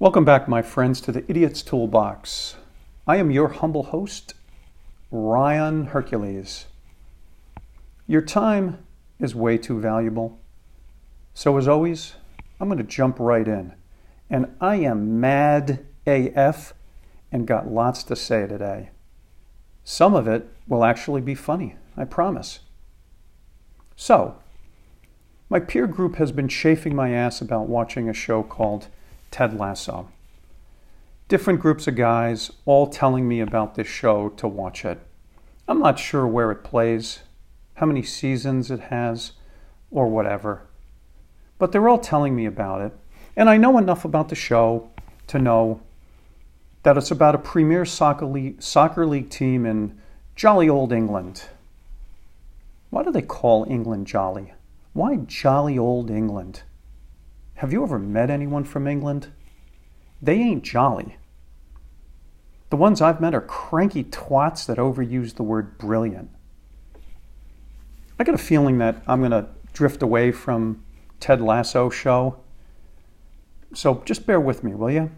Welcome back, my friends, to the Idiot's Toolbox. I am your humble host, Ryon Hercules. Your time is way too valuable. So, as always, I'm going to jump right in. And I am mad AF and got lots to say today. Some of it will actually be funny, I promise. So, my peer group has been chafing my ass about watching a show called Ted Lasso. Different groups of guys all telling me about this show to watch it. I'm not sure where it plays, how many seasons it has, or whatever. But they're all telling me about it. And I know enough about the show to know that it's about a premier soccer league, soccer league team in jolly old England. Why do they call England jolly? Why jolly old England? Have you ever met anyone from England? They ain't jolly. The ones I've met are cranky twats that overuse the word brilliant. I got a feeling that I'm going to drift away from Ted Lasso show. So just bear with me, will you?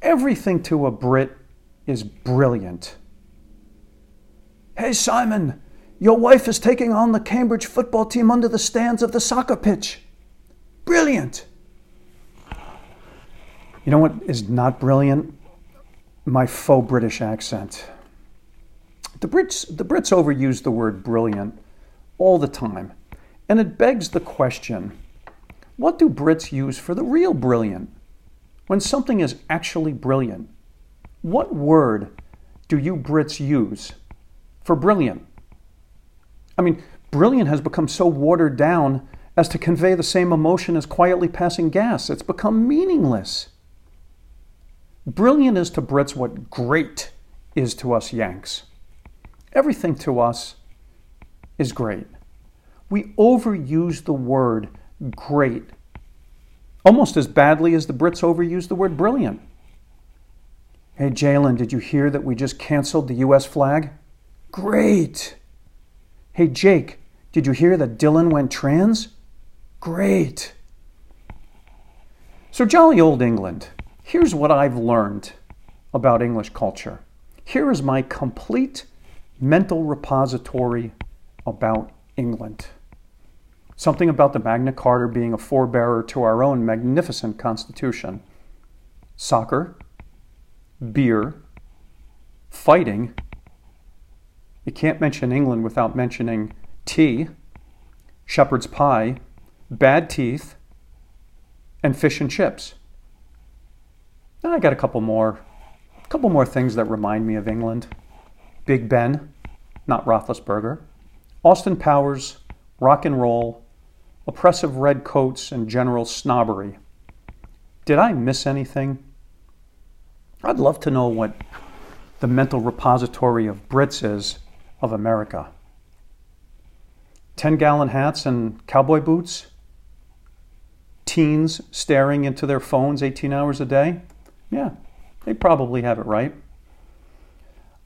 Everything to a Brit is brilliant. Hey, Simon, your wife is taking on the Cambridge football team under the stands of the soccer pitch. Brilliant. You know what is not brilliant? My faux British accent. The Brits, the Brits overuse the word brilliant all the time. And it begs the question what do Brits use for the real brilliant? When something is actually brilliant, what word do you Brits use for brilliant? I mean, brilliant has become so watered down as to convey the same emotion as quietly passing gas. It's become meaningless. Brilliant is to Brits what great is to us Yanks. Everything to us is great. We overuse the word great almost as badly as the Brits overuse the word brilliant. Hey, Jalen, did you hear that we just canceled the US flag? Great. Hey, Jake, did you hear that Dylan went trans? Great. So, jolly old England, here's what I've learned about English culture. Here is my complete mental repository about England. Something about the Magna Carta being a forebearer to our own magnificent Constitution. Soccer, beer, fighting. You can't mention England without mentioning tea, shepherd's pie, bad teeth, and fish and chips. And I got a couple more, a couple more things that remind me of England. Big Ben, not Roethlisberger. Austin Powers, rock and roll, oppressive red coats, and general snobbery. Did I miss anything? I'd love to know what the mental repository of Brits is of America. 10 gallon hats and cowboy boots? Teens staring into their phones 18 hours a day? Yeah, they probably have it right.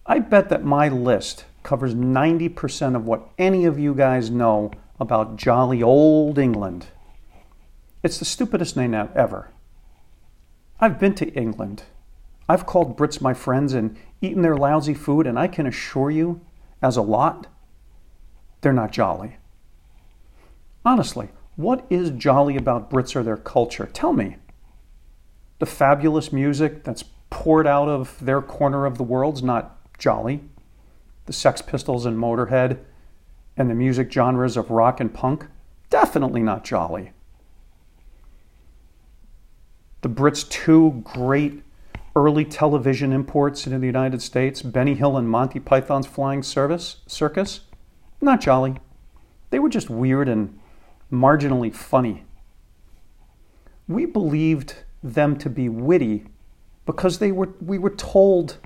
I bet that my list covers 90% of what any of you guys know about jolly old England. It's the stupidest name ever. I've been to England. I've called Brits my friends and eaten their lousy food, and I can assure you, as a lot, they're not jolly. Honestly, what is jolly about Brits or their culture? Tell me. The fabulous music that's poured out of their corner of the world's not jolly. The Sex Pistols and Motorhead and the music genres of rock and punk, definitely not jolly. The Brits' two great early television imports into the United States, Benny Hill and Monty Python's Flying Service, Circus, not jolly. They were just weird and marginally funny. We believed them to be witty because they were, we were told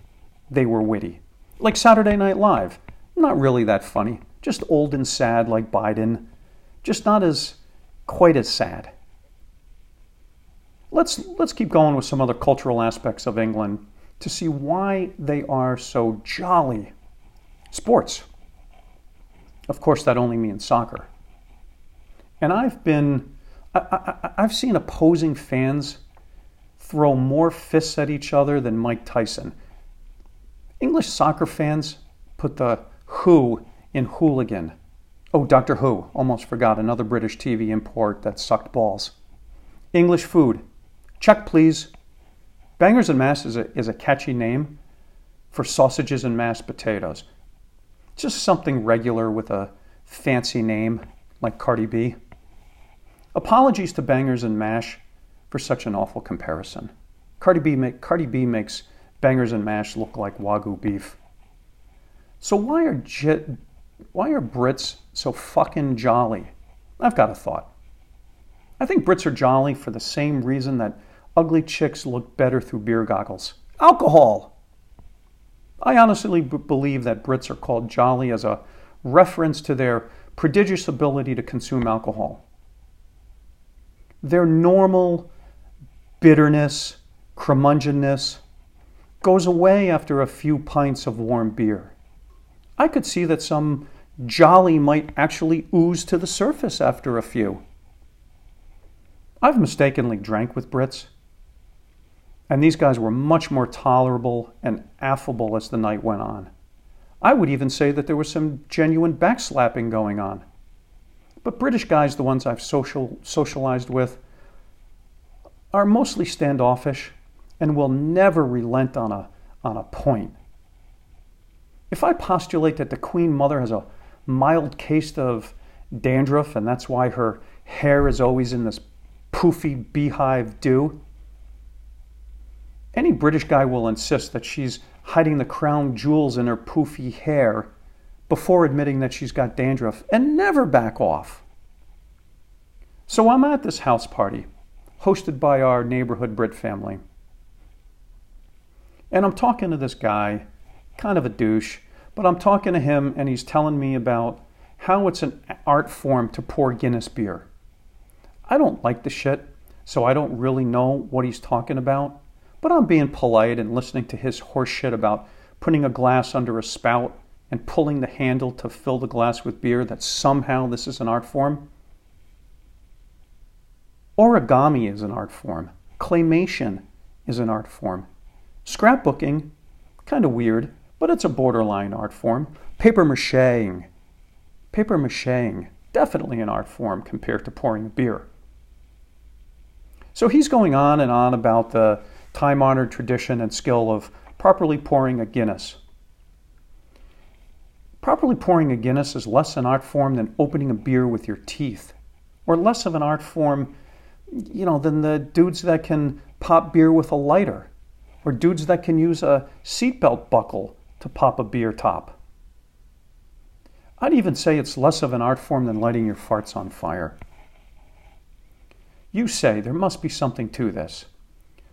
they were witty. Like Saturday Night Live, not really that funny just old and sad like Biden, just not as quite as sad. Let's, let's keep going with some other cultural aspects of England to see why they are so jolly. Sports. Of course, that only means soccer. And I've been, I, have seen opposing fans throw more fists at each other than Mike Tyson. English soccer fans put the who in hooligan. Oh, Doctor Who, almost forgot another British TV import that sucked balls. English food. Check, please. Bangers and Mash is a, is a catchy name for sausages and mashed potatoes. Just something regular with a fancy name like Cardi B. Apologies to Bangers and Mash for such an awful comparison. Cardi B, make, Cardi B makes Bangers and Mash look like Wagyu beef. So why are why are Brits so fucking jolly? I've got a thought. I think Brits are jolly for the same reason that ugly chicks look better through beer goggles. Alcohol. I honestly b- believe that Brits are called jolly as a reference to their prodigious ability to consume alcohol. Their normal bitterness, curmudgeonness goes away after a few pints of warm beer. I could see that some jolly might actually ooze to the surface after a few. I've mistakenly drank with Brits, and these guys were much more tolerable and affable as the night went on. I would even say that there was some genuine backslapping going on. But British guys, the ones I've social, socialized with, are mostly standoffish and will never relent on a, on a point. If I postulate that the Queen Mother has a mild case of dandruff and that's why her hair is always in this poofy beehive do, any British guy will insist that she's hiding the crown jewels in her poofy hair before admitting that she's got dandruff and never back off. So I'm at this house party hosted by our neighborhood Brit family. And I'm talking to this guy, kind of a douche, but I'm talking to him and he's telling me about how it's an art form to pour Guinness beer. I don't like the shit, so I don't really know what he's talking about, but I'm being polite and listening to his horseshit about putting a glass under a spout and pulling the handle to fill the glass with beer, that somehow this is an art form. Origami is an art form. Claymation is an art form. Scrapbooking, kind of weird, but it's a borderline art form. Paper macheing. Paper macheing, definitely an art form compared to pouring beer. So he's going on and on about the time honored tradition and skill of properly pouring a Guinness. Properly pouring a Guinness is less an art form than opening a beer with your teeth, or less of an art form you know, than the dudes that can pop beer with a lighter or dudes that can use a seatbelt buckle to pop a beer top. I'd even say it's less of an art form than lighting your farts on fire. You say there must be something to this.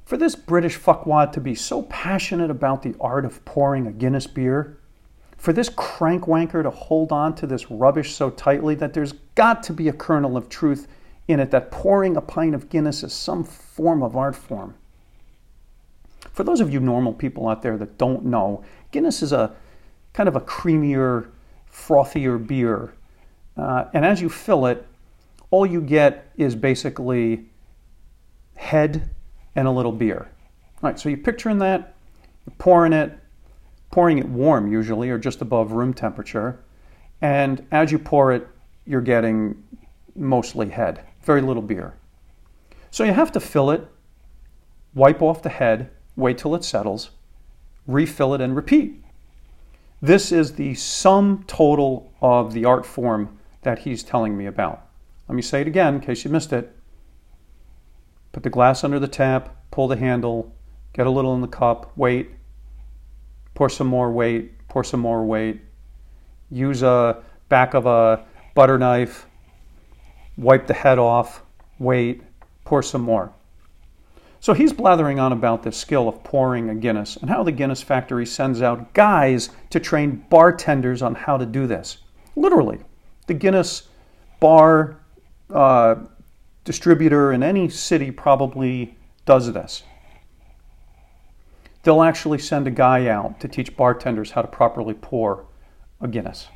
For this British fuckwad to be so passionate about the art of pouring a Guinness beer, for this crank wanker to hold on to this rubbish so tightly that there's got to be a kernel of truth in it that pouring a pint of Guinness is some form of art form. For those of you normal people out there that don't know, Guinness is a kind of a creamier, frothier beer. Uh, and as you fill it, all you get is basically head and a little beer. All right, so you're picturing that, you're pouring it, pouring it warm usually, or just above room temperature. And as you pour it, you're getting mostly head very little beer. So you have to fill it, wipe off the head, wait till it settles, refill it, and repeat. This is the sum total of the art form that he's telling me about. Let me say it again in case you missed it. Put the glass under the tap, pull the handle, get a little in the cup, wait, pour some more wait, pour some more wait. Use a back of a butter knife, wipe the head off, wait, pour some more. So he's blathering on about the skill of pouring a Guinness and how the Guinness factory sends out guys to train bartenders on how to do this. Literally, the Guinness bar uh, distributor in any city probably does this. They'll actually send a guy out to teach bartenders how to properly pour a Guinness.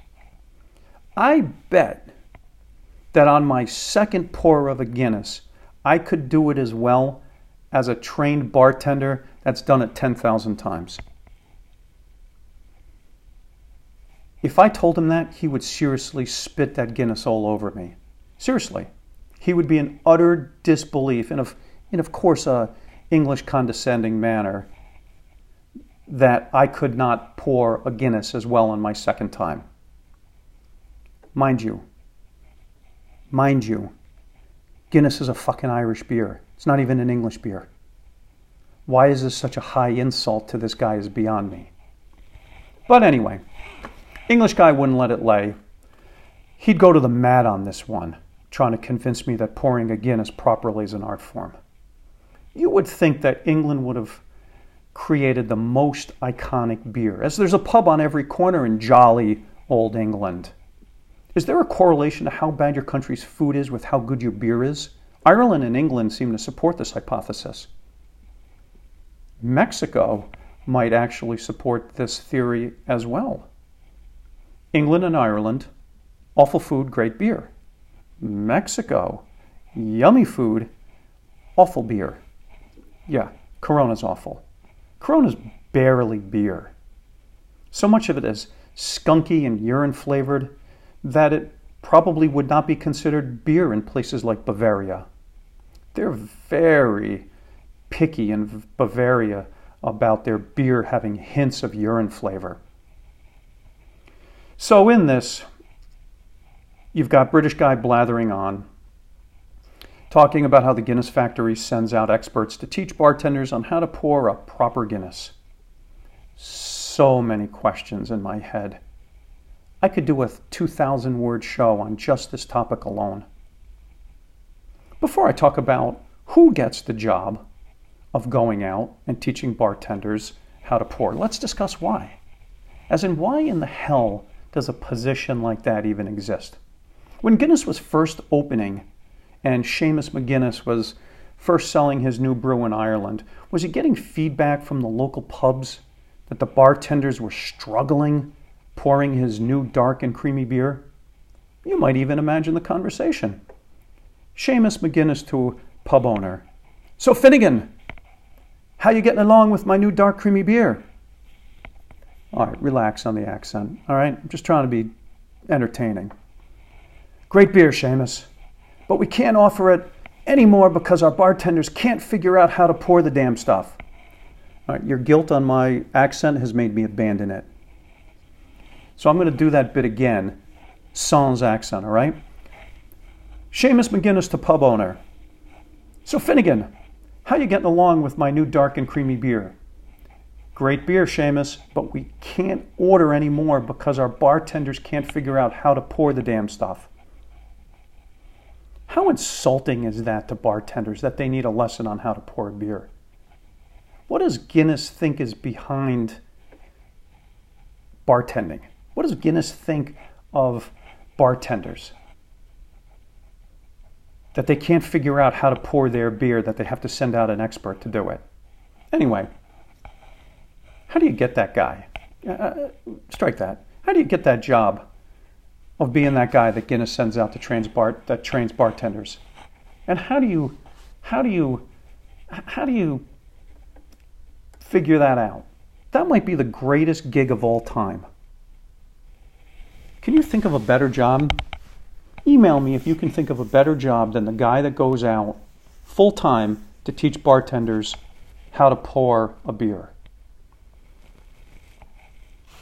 I bet that on my second pour of a Guinness, I could do it as well as a trained bartender that's done it 10,000 times. If I told him that, he would seriously spit that Guinness all over me. Seriously. He would be in utter disbelief, and of, and of course, a English condescending manner, that I could not pour a Guinness as well on my second time. Mind you, mind you, Guinness is a fucking Irish beer. It's not even an English beer. Why is this such a high insult to this guy is beyond me. But anyway, English guy wouldn't let it lay. He'd go to the mat on this one, trying to convince me that pouring a Guinness properly is an art form. You would think that England would have created the most iconic beer, as there's a pub on every corner in jolly old England. Is there a correlation to how bad your country's food is with how good your beer is? Ireland and England seem to support this hypothesis. Mexico might actually support this theory as well. England and Ireland, awful food, great beer. Mexico, yummy food, awful beer. Yeah, Corona's awful. Corona's barely beer. So much of it is skunky and urine flavored that it probably would not be considered beer in places like Bavaria. They're very picky in Bavaria about their beer having hints of urine flavor. So, in this, you've got British guy blathering on, talking about how the Guinness factory sends out experts to teach bartenders on how to pour a proper Guinness. So many questions in my head. I could do a 2,000 word show on just this topic alone. Before I talk about who gets the job of going out and teaching bartenders how to pour, let's discuss why. As in, why in the hell does a position like that even exist? When Guinness was first opening and Seamus McGuinness was first selling his new brew in Ireland, was he getting feedback from the local pubs that the bartenders were struggling pouring his new dark and creamy beer? You might even imagine the conversation. Seamus McGuinness to pub owner. So Finnegan, how you getting along with my new dark creamy beer? All right, relax on the accent. All right, I'm just trying to be entertaining. Great beer, Seamus, but we can't offer it anymore because our bartenders can't figure out how to pour the damn stuff. Your guilt on my accent has made me abandon it. So I'm going to do that bit again, sans accent, all right? Seamus McGinnis to pub owner. So Finnegan, how you getting along with my new dark and creamy beer? Great beer, Seamus, but we can't order any more because our bartenders can't figure out how to pour the damn stuff. How insulting is that to bartenders that they need a lesson on how to pour a beer? What does Guinness think is behind bartending? What does Guinness think of bartenders? That they can't figure out how to pour their beer, that they have to send out an expert to do it. Anyway, how do you get that guy? Uh, uh strike that. How do you get that job of being that guy that Guinness sends out to trains bar, that trains bartenders? And how do you, how do you, how do you figure that out? That might be the greatest gig of all time. Can you think of a better job? Email me if you can think of a better job than the guy that goes out full time to teach bartenders how to pour a beer.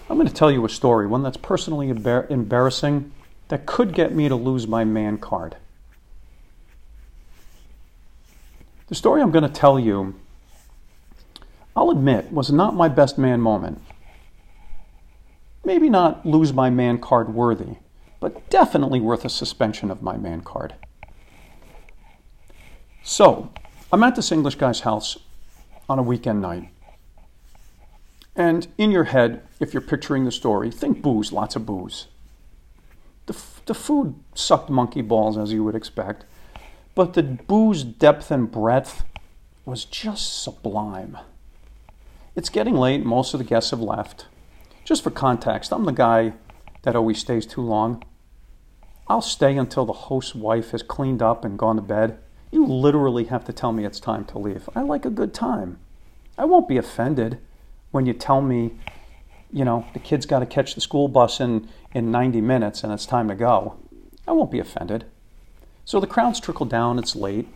I'm going to tell you a story, one that's personally embar- embarrassing that could get me to lose my man card. The story I'm going to tell you, I'll admit, was not my best man moment maybe not lose my man card worthy, but definitely worth a suspension of my man card. So, I'm at this English guy's house on a weekend night. And in your head, if you're picturing the story, think booze, lots of booze. The, f- the food sucked monkey balls, as you would expect, but the booze depth and breadth was just sublime. It's getting late, most of the guests have left. Just for context, I'm the guy that always stays too long. I'll stay until the host's wife has cleaned up and gone to bed, You literally have to tell me it's time to leave. I like a good time. I won't be offended when you tell me, you know, the kid's got to catch the school bus in, in 90 minutes and it's time to go. I won't be offended. So the crowds trickle down, it's late.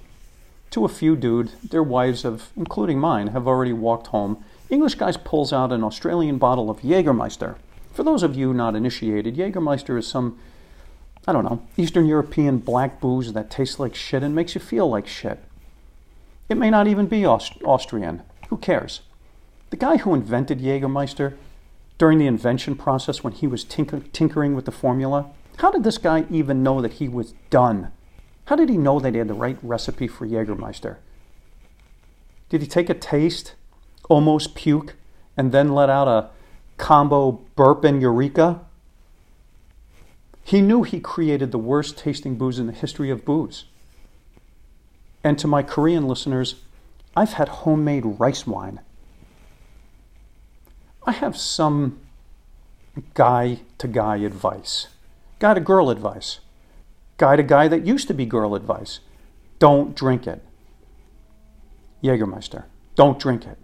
To a few dude, their wives have, including mine, have already walked home. English guys pulls out an Australian bottle of Jägermeister. For those of you not initiated, Jägermeister is some, I don't know, Eastern European black booze that tastes like shit and makes you feel like shit. It may not even be Aust- Austrian. Who cares? The guy who invented Jägermeister, during the invention process when he was tinker- tinkering with the formula, how did this guy even know that he was done? How did he know that he had the right recipe for Jägermeister? Did he take a taste, almost puke, and then let out a combo burp and eureka? He knew he created the worst tasting booze in the history of booze. And to my Korean listeners, I've had homemade rice wine. I have some guy to guy advice, guy to girl advice guy to guy that used to be girl advice. Don't drink it. Jägermeister. Don't drink it.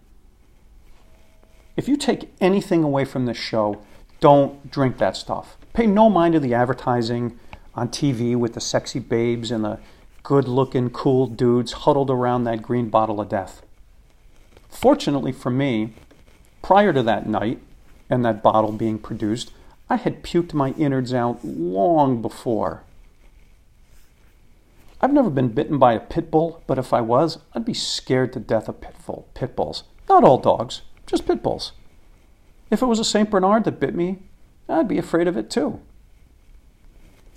If you take anything away from this show, don't drink that stuff. Pay no mind to the advertising on TV with the sexy babes and the good looking, cool dudes huddled around that green bottle of death. Fortunately for me, prior to that night and that bottle being produced, I had puked my innards out long before. I've never been bitten by a pit bull, but if I was, I'd be scared to death of pit, bull, pit bulls. Not all dogs, just pit bulls. If it was a St. Bernard that bit me, I'd be afraid of it too.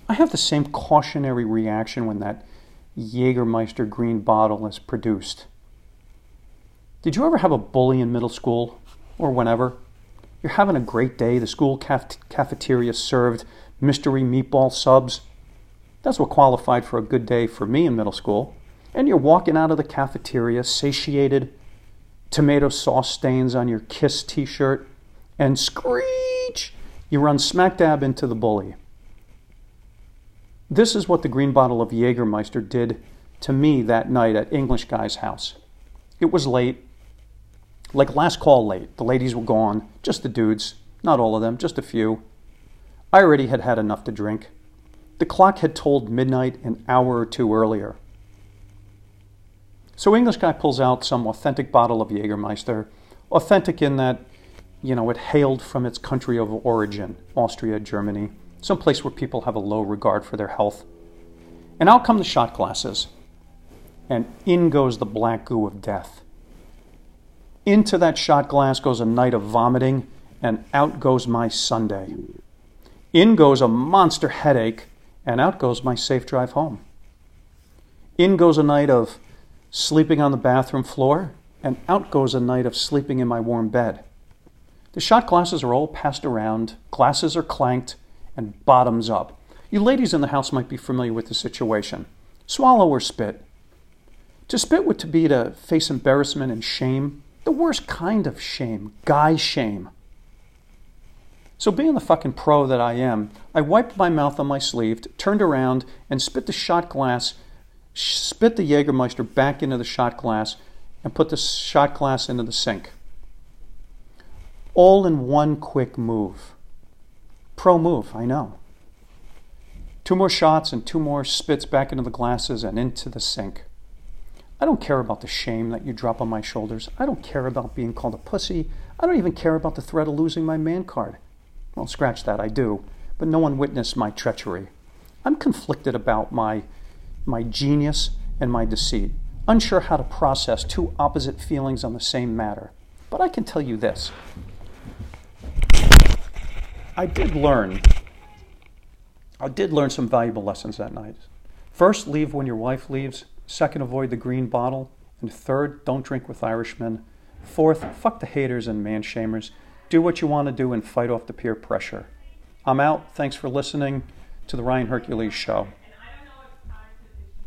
I have the same cautionary reaction when that Jägermeister green bottle is produced. Did you ever have a bully in middle school or whenever? You're having a great day, the school caf- cafeteria served mystery meatball subs that's what qualified for a good day for me in middle school. And you're walking out of the cafeteria, satiated, tomato sauce stains on your Kiss t shirt, and screech! You run smack dab into the bully. This is what the green bottle of Jägermeister did to me that night at English Guy's house. It was late, like last call late. The ladies were gone, just the dudes, not all of them, just a few. I already had had enough to drink. The clock had tolled midnight an hour or two earlier. So English guy pulls out some authentic bottle of Jägermeister, authentic in that, you know, it hailed from its country of origin, Austria, Germany, some place where people have a low regard for their health. And out come the shot glasses, and in goes the black goo of death. Into that shot glass goes a night of vomiting, and out goes my Sunday. In goes a monster headache, and out goes my safe drive home. In goes a night of sleeping on the bathroom floor, and out goes a night of sleeping in my warm bed. The shot glasses are all passed around, glasses are clanked, and bottoms up. You ladies in the house might be familiar with the situation. Swallow or spit. To spit would to be to face embarrassment and shame, the worst kind of shame, guy shame. So, being the fucking pro that I am, I wiped my mouth on my sleeve, turned around, and spit the shot glass, spit the Jägermeister back into the shot glass, and put the shot glass into the sink. All in one quick move. Pro move, I know. Two more shots and two more spits back into the glasses and into the sink. I don't care about the shame that you drop on my shoulders. I don't care about being called a pussy. I don't even care about the threat of losing my man card. Well, scratch that, I do. But no one witnessed my treachery. I'm conflicted about my, my genius and my deceit, unsure how to process two opposite feelings on the same matter. But I can tell you this I did learn. I did learn some valuable lessons that night. First, leave when your wife leaves. Second, avoid the green bottle. And third, don't drink with Irishmen. Fourth, fuck the haters and man shamers. Do what you want to do and fight off the peer pressure. I'm out. Thanks for listening to the Ryon Hercules Show.